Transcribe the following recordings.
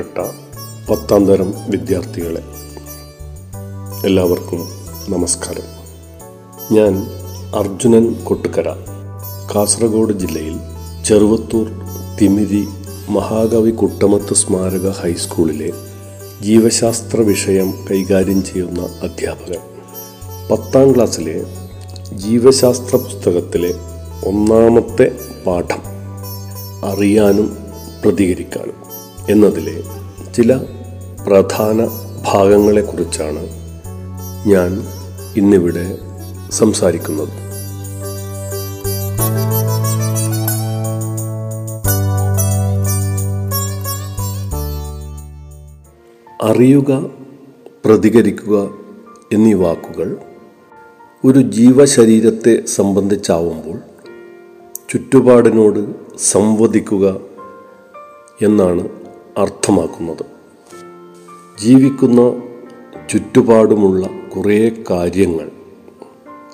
പ്രിയപ്പെട്ട പത്താം തരം വിദ്യാർത്ഥികളെ എല്ലാവർക്കും നമസ്കാരം. ഞാൻ അർജുനൻ കൊട്ടുക്കര കാസർഗോഡ് ജില്ലയിൽ ചെറുവത്തൂർ തിമിരി മഹാകവി കുട്ടമത്ത് സ്മാരക ഹൈസ്കൂളിലെ ജീവശാസ്ത്ര വിഷയം കൈകാര്യം ചെയ്യുന്ന അധ്യാപകൻ. പത്താം ക്ലാസ്സിലെ ജീവശാസ്ത്ര പുസ്തകത്തിലെ ഒന്നാമത്തെ പാഠം അറിയാനും പ്രതികരിക്കാനും. എന്നതിലെ ചില പ്രധാന ഭാഗങ്ങളെക്കുറിച്ചാണ് ഞാൻ ഇന്നിവിടെ സംസാരിക്കുന്നത്. അറിയുക പ്രതികരിക്കുക എന്നീ വാക്കുകൾ ഒരു ജീവശരീരത്തെ സംബന്ധിച്ചാവുമ്പോൾ ചുറ്റുപാടിനോട് സംവദിക്കുക എന്നാണ് അർത്ഥമാക്കുന്നത്. ജീവിക്കുന്ന ചുറ്റുപാടുമുള്ള കുറേ കാര്യങ്ങൾ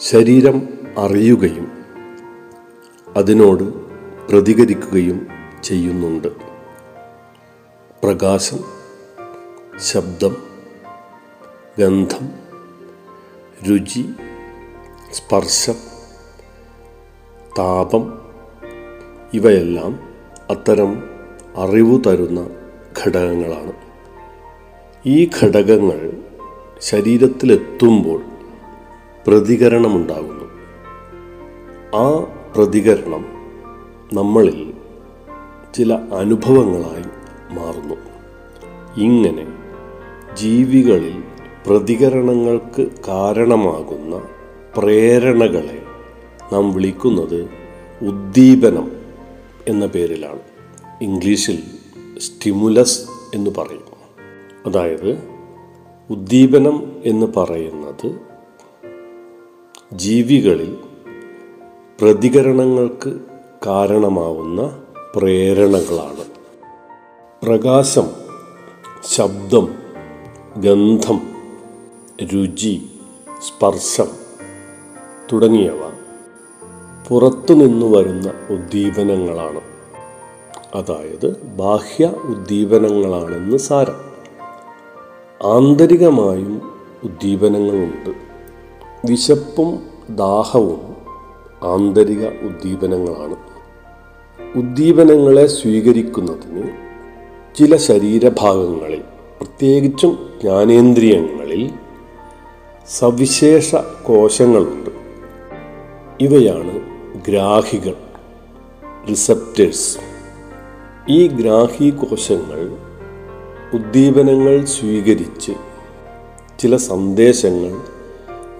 ശരീരം അറിയുകയും അതിനോട് പ്രതികരിക്കുകയും ചെയ്യുന്നുണ്ട്. പ്രകാശം ശബ്ദം ഗന്ധം രുചി സ്പർശം താപം ഇവയെല്ലാം അത്തരം അറിവ് തരുന്ന ഘടകങ്ങളാണ്. ഈ ഘടകങ്ങൾ ശരീരത്തിലെത്തുമ്പോൾ പ്രതികരണമുണ്ടാകുന്നു. ആ പ്രതികരണം നമ്മളിൽ ചില അനുഭവങ്ങളായി മാറുന്നു. ഇങ്ങനെ ജീവികളിൽ പ്രതികരണങ്ങൾക്ക് കാരണമാകുന്ന പ്രേരണകളെ നാം വിളിക്കുന്നത് ഉദ്ദീപനം എന്ന പേരിലാണ്. ഇംഗ്ലീഷിൽ സ്റ്റിമുലസ് എന്ന് പറയും അതായത് ഉദ്ദീപനം എന്ന് പറയുന്നത് ജീവികളിൽ പ്രതികരണങ്ങൾക്ക് കാരണമാവുന്ന പ്രേരണകളാണ്. പ്രകാശം ശബ്ദം ഗന്ധം രുചി സ്പർശം തുടങ്ങിയവ പുറത്തുനിന്നു വരുന്ന ഉദ്ദീപനങ്ങളാണ്. അതായത് ബാഹ്യ ഉദ്ദീപനങ്ങളാണെന്ന് സാരം. ആന്തരികമായും ഉദ്ദീപനങ്ങളുണ്ട്. വിശപ്പും ദാഹവും ആന്തരിക ഉദ്ദീപനങ്ങളാണ്. ഉദ്ദീപനങ്ങളെ സ്വീകരിക്കുന്നതിന് ചില ശരീരഭാഗങ്ങളിൽ പ്രത്യേകിച്ചും ജ്ഞാനേന്ദ്രിയങ്ങളിൽ സവിശേഷ കോശങ്ങളുണ്ട്. ഇവയാണ് ഗ്രാഹികൾ റിസപ്റ്റേഴ്സ്. ഈ ഗ്രാഹി കോശങ്ങൾ ഉദ്ദീപനങ്ങൾ സ്വീകരിച്ച് ചില സന്ദേശങ്ങൾ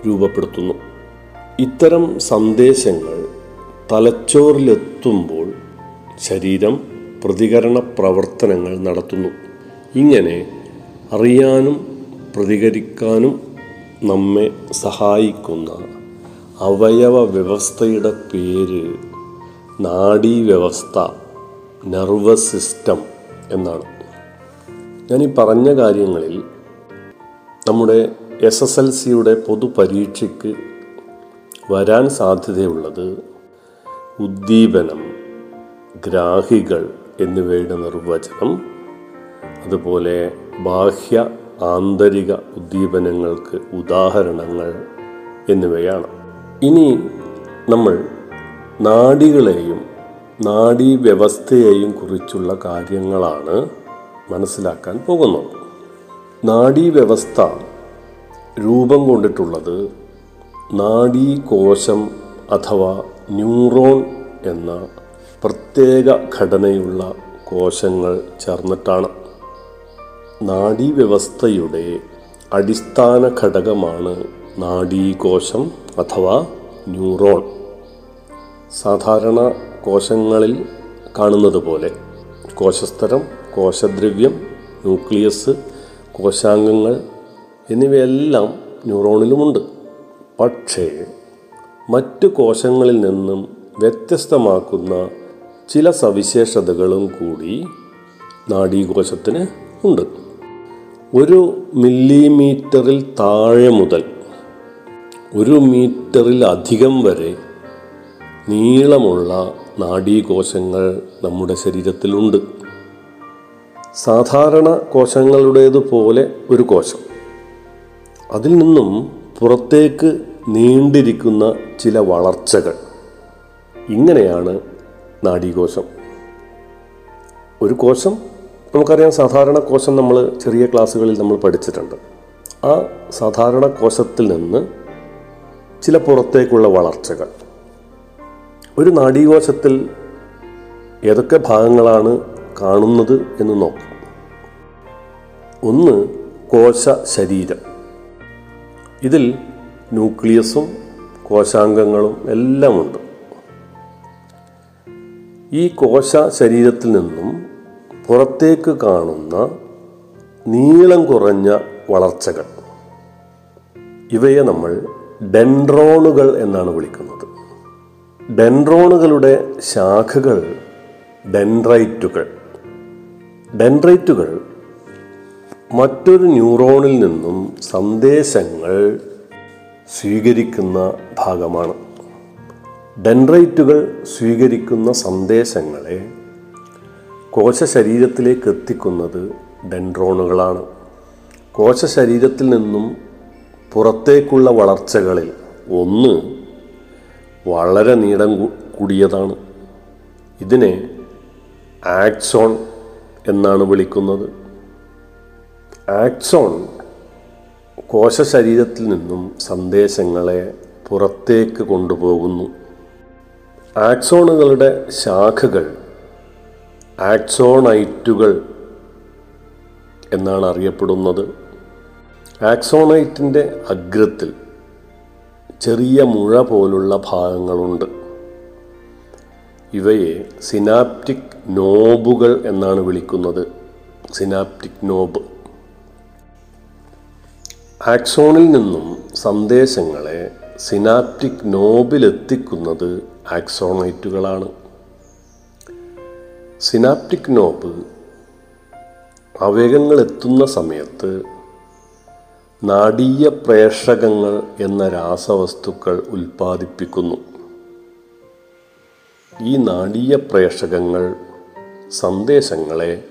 രൂപപ്പെടുത്തുന്നു. ഇത്തരം സന്ദേശങ്ങൾ തലച്ചോറിലെത്തുമ്പോൾ ശരീരം പ്രതികരണ പ്രവർത്തനങ്ങൾ നടത്തുന്നു. ഇങ്ങനെ അറിയാനും പ്രതികരിക്കാനും നമ്മെ സഹായിക്കുന്ന അവയവ വ്യവസ്ഥയുടെ പേര് നാഡീവ്യവസ്ഥ. നെർവസ് സിസ്റ്റം എന്നാണ്. ഞാൻ ഈ പറഞ്ഞ കാര്യങ്ങളിൽ നമ്മുടെ എസ് എസ് എൽ സിയുടെ പൊതുപരീക്ഷയ്ക്ക് വരാൻ സാധ്യതയുള്ളത് ഉദ്ദീപനം ഗ്രാഹികൾ എന്നിവയുടെ നിർവചനം അതുപോലെ ബാഹ്യ ആന്തരിക ഉദ്ദീപനങ്ങൾക്ക് ഉദാഹരണങ്ങൾ എന്നിവയാണ്. ഇനി നമ്മൾ നാഡികളെയും നാഡീവ്യവസ്ഥയെയും കുറിച്ചുള്ള കാര്യങ്ങളാണ് മനസ്സിലാക്കാൻ പോകുന്നത്. നാഡീവ്യവസ്ഥ രൂപം കൊണ്ടിട്ടുള്ളത് നാഡീകോശം അഥവാ ന്യൂറോൺ എന്ന പ്രത്യേക ഘടനയുള്ള കോശങ്ങൾ ചേർന്നിട്ടാണ്. നാഡീവ്യവസ്ഥയുടെ അടിസ്ഥാന ഘടകമാണ് നാഡീകോശം അഥവാ ന്യൂറോൺ. സാധാരണ കോശങ്ങളിൽ കാണുന്നത് പോലെ കോശസ്തരം കോശദ്രവ്യം ന്യൂക്ലിയസ് കോശാംഗങ്ങൾ എന്നിവയെല്ലാം ന്യൂറോണിലുമുണ്ട്. പക്ഷേ മറ്റു കോശങ്ങളിൽ നിന്നും വ്യത്യസ്തമാക്കുന്ന ചില സവിശേഷതകളും കൂടി നാഡീകോശത്തിന് ഉണ്ട്. ഒരു മില്ലിമീറ്ററിൽ താഴെ മുതൽ ഒരു മീറ്ററിൽ അധികം വരെ നീളമുള്ള നാഡീകോശങ്ങൾ നമ്മുടെ ശരീരത്തിലുണ്ട്. സാധാരണ കോശങ്ങളുടേതുപോലെ ഒരു കോശം. അതിൽ നിന്നും പുറത്തേക്ക് നീണ്ടിരിക്കുന്ന ചില വളർച്ചകൾ. ഇങ്ങനെയാണ് നാഡീകോശം. ഒരു കോശം നമുക്കറിയാം സാധാരണ കോശം നമ്മൾ ചെറിയ ക്ലാസ്സുകളിൽ നമ്മൾ പഠിച്ചിട്ടുണ്ട്. ആ സാധാരണ കോശത്തിൽ നിന്ന് ചില പുറത്തേക്കുള്ള വളർച്ചകൾ. ഒരു നാഡീകോശത്തിൽ ഏതൊക്കെ ഭാഗങ്ങളാണ് കാണുന്നത് എന്ന് നോക്കാം. ഒന്ന് കോശ ശരീരം ഇതിൽ ന്യൂക്ലിയസും കോശാംഗങ്ങളും എല്ലാമുണ്ട്. ഈ കോശ ശരീരത്തിൽ നിന്നും പുറത്തേക്ക് കാണുന്ന നീളം കുറഞ്ഞ വളർച്ചകൾ ഇവയെ നമ്മൾ ഡെൻഡ്രോണുകൾ എന്നാണ് വിളിക്കുന്നത്. ഡെൻഡ്രോണുകളുടെ ശാഖകൾ ഡെൻഡ്രൈറ്റുകൾ. ഡെൻഡ്രൈറ്റുകൾ മറ്റൊരു ന്യൂറോണിൽ നിന്നും സന്ദേശങ്ങൾ സ്വീകരിക്കുന്ന ഭാഗമാണ്. ഡെൻഡ്രൈറ്റുകൾ സ്വീകരിക്കുന്ന സന്ദേശങ്ങളെ കോശശരീരത്തിലേക്ക് എത്തിക്കുന്നത് ഡെൻഡ്രോണുകളാണ്. കോശശരീരത്തിൽ നിന്നും പുറത്തേക്കുള്ള വളർച്ചകളിൽ ഒന്ന് വളരെ നീളം കൂടിയതാണ്. ഇതിനെ ആക്സോൺ എന്നാണ് വിളിക്കുന്നത്. ആക്സോൺ കോശ ശരീരത്തിൽ നിന്നും സന്ദേശങ്ങളെ പുറത്തേക്ക് കൊണ്ടുപോകുന്നു. ആക്സോണുകളുടെ ശാഖകൾ ആക്സോണൈറ്റുകൾ എന്നാണ് അറിയപ്പെടുന്നത്. ആക്സോണൈറ്റിന്റെ അഗ്രത്തിൽ ചെറിയ മുഴ പോലുള്ള ഭാഗങ്ങളുണ്ട്. ഇവയെ സിനാപ്റ്റിക് നോബുകൾ എന്നാണ് വിളിക്കുന്നത്. Synaptic knob. ആക്സോണിൽ നിന്നും സന്ദേശങ്ങളെ സിനാപ്റ്റിക് നോബിലെത്തിക്കുന്നത് ആക്സോണൈറ്റുകളാണ്. സിനാപ്റ്റിക് നോബ് ആവേഗങ്ങൾ എത്തുന്ന സമയത്ത് നാഡീയ പ്രേഷകങ്ങൾ എന്ന രാസവസ്തുക്കൾ ഉൽപ്പാദിപ്പിക്കുന്നു. ഈ നാടീയ പ്രേഷകങ്ങൾ സന്ദേശങ്ങളെ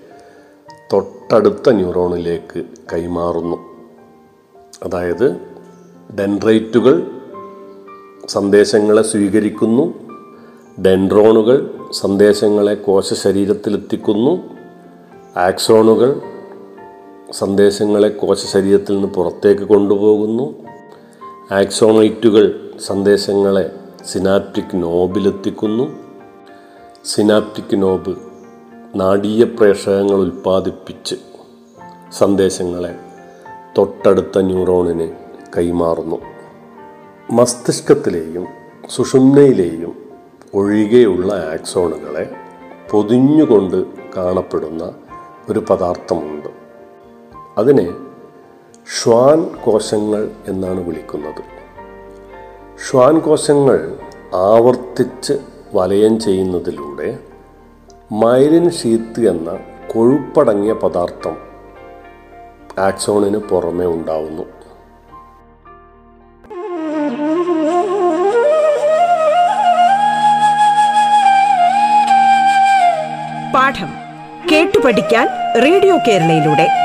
തൊട്ടടുത്ത ന്യൂറോണിലേക്ക് കൈമാറുന്നു. അതായത് ഡെൻഡ്രൈറ്റുകൾ സന്ദേശങ്ങളെ സ്വീകരിക്കുന്നു ഡെൻഡ്രോണുകൾ സന്ദേശങ്ങളെ കോശ ശരീരത്തിലെത്തിക്കുന്നു ആക്സോണുകൾ സന്ദേശങ്ങളെ കോശ ശരീരത്തിൽ നിന്ന് പുറത്തേക്ക് കൊണ്ടുപോകുന്നു. ആക്സോണൈറ്റുകൾ സന്ദേശങ്ങളെ സിനാപ്റ്റിക് നോബിലെത്തിക്കുന്നു സിനാപ്റ്റിക് നോബ് നാടീയ പ്രേഷകങ്ങൾ ഉൽപ്പാദിപ്പിച്ച് സന്ദേശങ്ങളെ തൊട്ടടുത്ത ന്യൂറോണിന് കൈമാറുന്നു. മസ്തിഷ്കത്തിലെയും സുഷുമ്നയിലെയും ഒഴികെയുള്ള ആക്സോണുകളെ പൊതിഞ്ഞുകൊണ്ട് കാണപ്പെടുന്ന ഒരു പദാർത്ഥമുണ്ട്. അതിനെ ശ്വാൻ കോശങ്ങൾ എന്നാണ് വിളിക്കുന്നത്. ശ്വാൻ കോശങ്ങൾ ആവർത്തിച്ച് വലയം ചെയ്യുന്നതിലൂടെ മൈലിൻ ഷീത്ത് എന്ന കൊഴുപ്പടങ്ങിയ പദാർത്ഥം ആക്സോണിന് പുറമെ ഉണ്ടാവുന്നു. പാഠം കേട്ടു പഠിക്കാൻ റേഡിയോ കേരളയിലൂടെ.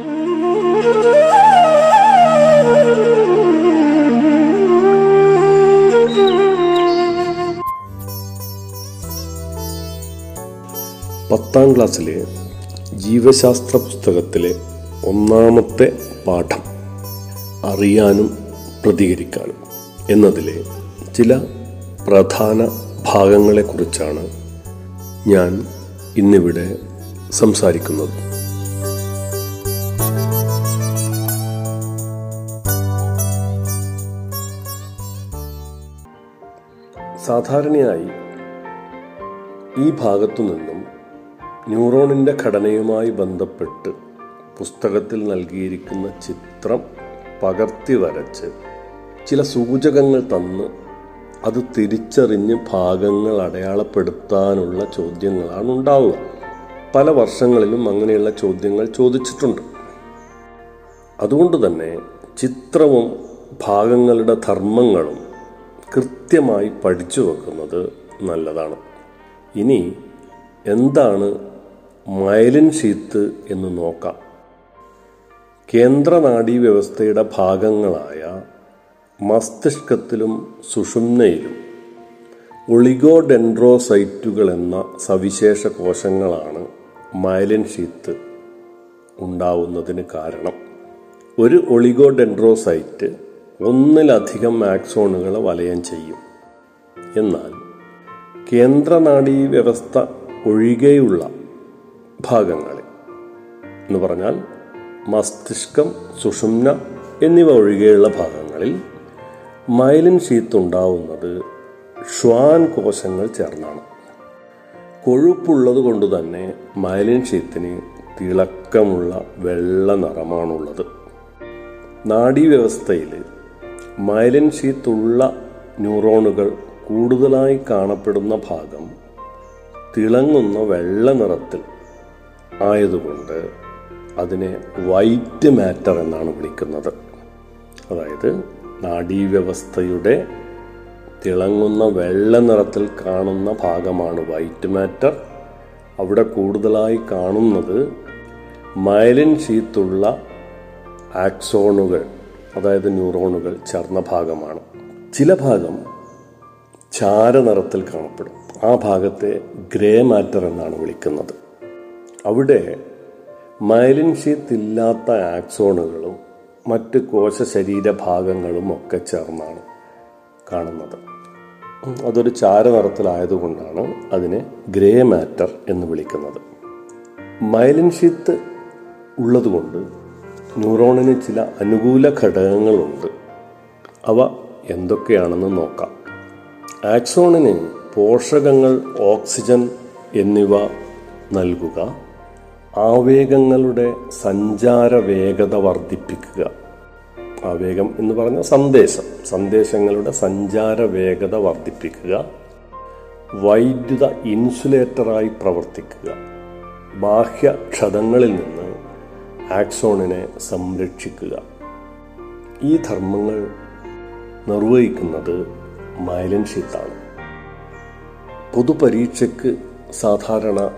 പത്താം ക്ലാസ്സിലെ ജീവശാസ്ത്ര പുസ്തകത്തിലെ ഒന്നാമത്തെ പാഠം അറിയാനും പ്രതികരിക്കാനും എന്നതിലെ ചില പ്രധാന ഭാഗങ്ങളെക്കുറിച്ചാണ് ഞാൻ ഇന്നിവിടെ സംസാരിക്കുന്നത്. സാധാരണയായി ഈ ഭാഗത്തു നിന്നും ന്യൂറോണിന്റെ ഘടനയുമായി ബന്ധപ്പെട്ട് പുസ്തകത്തിൽ നൽകിയിരിക്കുന്ന ചിത്രം പകർത്തി വരച്ച് ചില സൂചകങ്ങൾ തന്ന് അത് തിരിച്ചറിഞ്ഞ് ഭാഗങ്ങൾ അടയാളപ്പെടുത്താനുള്ള ചോദ്യങ്ങളാണ് ഉണ്ടാവുക. പല വർഷങ്ങളിലും അങ്ങനെയുള്ള ചോദ്യങ്ങൾ ചോദിച്ചിട്ടുണ്ട്. അതുകൊണ്ട് തന്നെ ചിത്രവും ഭാഗങ്ങളുടെ ധർമ്മങ്ങളും കൃത്യമായി പഠിച്ചു വെക്കുന്നത് നല്ലതാണ്. ഇനി എന്താണ് മൈലിൻ ഷീത്ത് എന്ന് നോക്കാം. കേന്ദ്ര നാഡീവ്യവസ്ഥയുടെ ഭാഗങ്ങളായ മസ്തിഷ്കത്തിലും സുഷുമ്നയിലും ഒളിഗോഡെൻഡ്രോസൈറ്റുകൾ എന്ന സവിശേഷ കോശങ്ങളാണ് മൈലിൻ ഷീത്ത് ഉണ്ടാവുന്നതിന് കാരണം. ഒരു ഒളിഗോഡെൻഡ്രോസൈറ്റ് ഒന്നിലധികം ആക്സോണുകളെ വലയം ചെയ്യും. എന്നാൽ കേന്ദ്രനാഡീ വ്യവസ്ഥ ഒഴികെയുള്ള ഭാഗങ്ങളിൽ എന്ന് പറഞ്ഞാൽ മസ്തിഷ്കം സുഷുമ്ന എന്നിവ ഒഴികെയുള്ള ഭാഗങ്ങളിൽ മൈലിൻ ഷീത്ത് ഉണ്ടാവുന്നത് ഷ്വാൻ കോശങ്ങൾ ചേർന്നാണ്. കൊഴുപ്പുള്ളത് കൊണ്ട് തന്നെ മൈലിൻ ഷീത്തിന് തിളക്കമുള്ള വെള്ള നിറമാണുള്ളത്. നാഡീവ്യവസ്ഥയിൽ മൈലിൻ ഷീത്തുള്ള ന്യൂറോണുകൾ കൂടുതലായി കാണപ്പെടുന്ന ഭാഗം തിളങ്ങുന്ന വെള്ള നിറത്തിൽ ആയതുകൊണ്ട് അതിനെ വൈറ്റ് മാറ്റർ എന്നാണ് വിളിക്കുന്നത്. അതായത് നാഡീവ്യവസ്ഥയുടെ തിളങ്ങുന്ന വെള്ള നിറത്തിൽ കാണുന്ന ഭാഗമാണ് വൈറ്റ് മാറ്റർ. അവിടെ കൂടുതലായി കാണുന്നത് മൈലിൻ ഷീത്തുള്ള ആക്സോണുകൾ അതായത് ന്യൂറോണുകൾ ചേർന്ന ഭാഗമാണ്. ചില ഭാഗം ചാരനിറത്തിൽ കാണപ്പെടും. ആ ഭാഗത്തെ ഗ്രേ മാറ്റർ എന്നാണ് വിളിക്കുന്നത്. അവിടെ മൈലിൻ ഷീത്ത് ഇല്ലാത്ത ആക്സോണുകളും മറ്റ് കോശ ശരീര ഭാഗങ്ങളും ഒക്കെ ചേർന്നാണ് കാണുന്നത്. അതൊരു ചാരനിറത്തിലായതുകൊണ്ടാണ് അതിനെ ഗ്രേ മാറ്റർ എന്ന് വിളിക്കുന്നത്. മൈലിൻ ഷീത്ത് ഉള്ളതുകൊണ്ട് ന്യൂറോണിന് ചില അനുകൂല ഘടകങ്ങളുണ്ട്. അവ എന്തൊക്കെയാണെന്ന് നോക്കാം. ആക്സോണിന് പോഷകങ്ങൾ ഓക്സിജൻ എന്നിവ നൽകുക. ആവേഗങ്ങളുടെ സഞ്ചാര വേഗത വർദ്ധിപ്പിക്കുക. ആവേഗം എന്ന് പറഞ്ഞ സന്ദേശം. സന്ദേശങ്ങളുടെ സഞ്ചാര വേഗത വർദ്ധിപ്പിക്കുക. വൈദ്യുത ഇൻസുലേറ്ററായി പ്രവർത്തിക്കുക. ബാഹ്യ ക്ഷതങ്ങളിൽ നിന്ന് ആക്സോണിനെ സംരക്ഷിക്കുക. ഈ ധർമ്മങ്ങൾ നിർവഹിക്കുന്നത് മൈലൻ ഷീത്താണ് പൊതുപരീക്ഷയ്ക്ക് സാധാരണ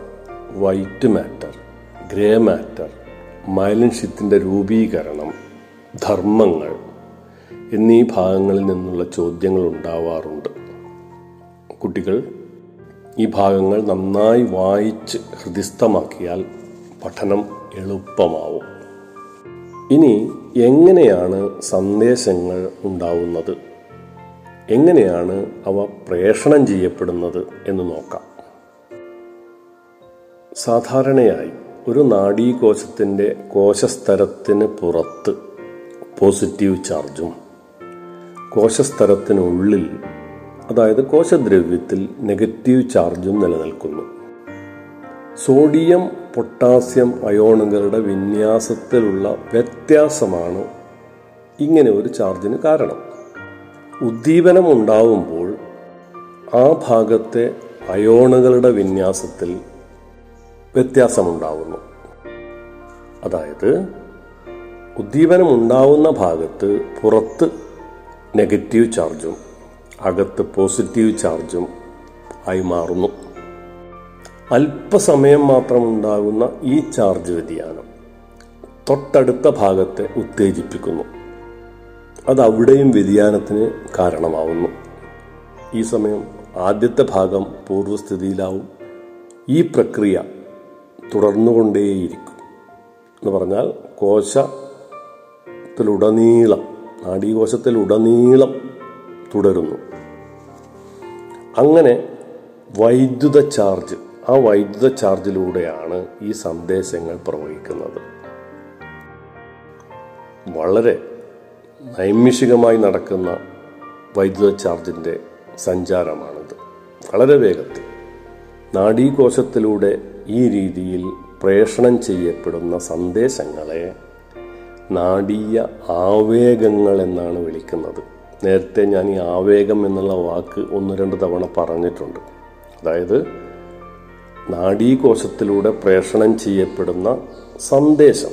white matter. Grey matter myelin ഷീത്തിന്റെ രൂപീകരണം ധർമ്മങ്ങൾ എന്നീ ഭാഗങ്ങളിൽ നിന്നുള്ള ചോദ്യങ്ങൾ ഉണ്ടാവാറുണ്ട്. കുട്ടികൾ ഈ ഭാഗങ്ങൾ നന്നായി വായിച്ച് ഹൃദിസ്ഥമാക്കിയാൽ പഠനം എളുപ്പമാവും. ഇനി എങ്ങനെയാണ് സന്ദേശങ്ങൾ ഉണ്ടാവുന്നത്? എങ്ങനെയാണ് അവ പ്രേഷണം ചെയ്യപ്പെടുന്നത് എന്ന് നോക്കാം. സാധാരണയായി ഒരു നാഡീകോശത്തിന്റെ കോശസ്തരത്തിന് പുറത്ത് പോസിറ്റീവ് ചാർജും കോശസ്തരത്തിനുള്ളിൽ അതായത് കോശദ്രവ്യത്തിൽ നെഗറ്റീവ് ചാർജും നിലനിൽക്കുന്നു. സോഡിയം പൊട്ടാസ്യം അയോണുകളുടെ വിന്യാസത്തിലുള്ള വ്യത്യാസമാണ് ഇങ്ങനെ ഒരു ചാർജിന് കാരണം. ഉദ്ദീപനം ഉണ്ടാവുമ്പോൾ ആ ഭാഗത്തെ അയോണുകളുടെ വിന്യാസത്തിൽ വ്യത്യാസമുണ്ടാവുന്നു. അതായത് ഉദ്ദീപനം ഉണ്ടാവുന്ന ഭാഗത്ത് പുറത്ത് നെഗറ്റീവ് ചാർജും അകത്ത് പോസിറ്റീവ് ചാർജും ആയി മാറുന്നു. അല്പസമയം മാത്രം ഉണ്ടാകുന്ന ഈ ചാർജ് വ്യതിയാനം തൊട്ടടുത്ത ഭാഗത്തെ ഉത്തേജിപ്പിക്കുന്നു. അത് അവിടെയും വ്യതിയാനത്തിന് കാരണമാവുന്നു. ഈ സമയം ആദ്യത്തെ ഭാഗം പൂർവസ്ഥിതിയിലാവും. ഈ പ്രക്രിയ തുടർന്നുകൊണ്ടേയിരിക്കും. എന്ന് പറഞ്ഞാൽ കോശത്തിലുടനീളം നാഡീകോശത്തിലുടനീളം തുടരുന്നു. അങ്ങനെ വൈദ്യുത ചാർജ് ആ വൈദ്യുത ചാർജിലൂടെയാണ് ഈ സന്ദേശങ്ങൾ പ്രവഹിക്കുന്നത്. വളരെ നൈമിഷികമായി നടക്കുന്ന വൈദ്യുത ചാർജിന്റെ സഞ്ചാരമാണിത്. വളരെ വേഗത്തിൽ. നാഡീകോശത്തിലൂടെ ഈ രീതിയിൽ പ്രേഷണം ചെയ്യപ്പെടുന്ന സന്ദേശങ്ങളെ നാടീയ ആവേഗങ്ങൾ എന്നാണ് വിളിക്കുന്നത്. നേരത്തെ ഞാൻ ഈ ആവേഗം എന്നുള്ള വാക്ക് ഒന്ന് രണ്ട് തവണ പറഞ്ഞിട്ടുണ്ട്. അതായത് നാഡീകോശത്തിലൂടെ പ്രേഷണം ചെയ്യപ്പെടുന്ന സന്ദേശം.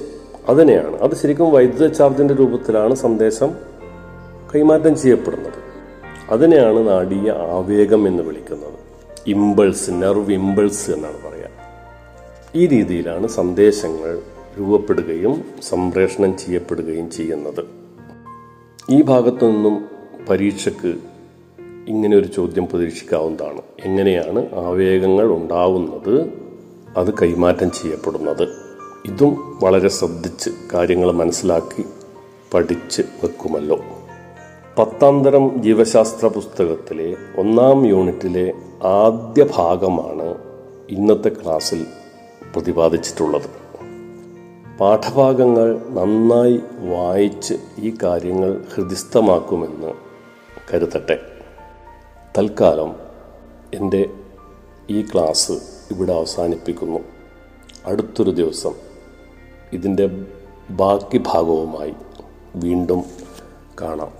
അതിനെയാണ്. അത് ശരിക്കും വൈദ്യുത ചാർജിന്റെ രൂപത്തിലാണ് സന്ദേശം കൈമാറ്റം ചെയ്യപ്പെടുന്നത്. അതിനെയാണ് നാടീയ ആവേഗം എന്ന് വിളിക്കുന്നത്. ഇമ്പൾസ് നെർവ് ഇമ്പൾസ് എന്നാണ് പറയുക ഈ രീതിയിലാണ് സന്ദേശങ്ങൾ രൂപപ്പെടുകയും സംപ്രേഷണം ചെയ്യപ്പെടുകയും ചെയ്യുന്നത്. ഈ ഭാഗത്തു നിന്നും പരീക്ഷയ്ക്ക് ഇങ്ങനെ ഒരു ചോദ്യം പ്രതീക്ഷിക്കാവുന്നതാണ്. എങ്ങനെയാണ് ആവേഗങ്ങൾ ഉണ്ടാവുന്നത് അത് കൈമാറ്റം ചെയ്യപ്പെടുന്നത്? ഇതും വളരെ ശ്രദ്ധിച്ച് കാര്യങ്ങൾ മനസ്സിലാക്കി പഠിച്ച് വെക്കുമല്ലോ. പത്താം തരം ജീവശാസ്ത്ര പുസ്തകത്തിലെ ഒന്നാം യൂണിറ്റിലെ ആദ്യ ഭാഗമാണ് ഇന്നത്തെ ക്ലാസ്സിൽ പ്രതിപാദിച്ചിട്ടുള്ളത്. പാഠഭാഗങ്ങൾ നന്നായി വായിച്ച് ഈ കാര്യങ്ങൾ ഹൃദിസ്ഥമാക്കുമെന്ന് കരുതട്ടെ. തൽക്കാലം എന്റെ ഈ ക്ലാസ് ഇവിടെ അവസാനിപ്പിക്കുന്നു. അടുത്തൊരു ദിവസം ഇതിന്റെ ബാക്കി ഭാഗവുമായി വീണ്ടും കാണാം.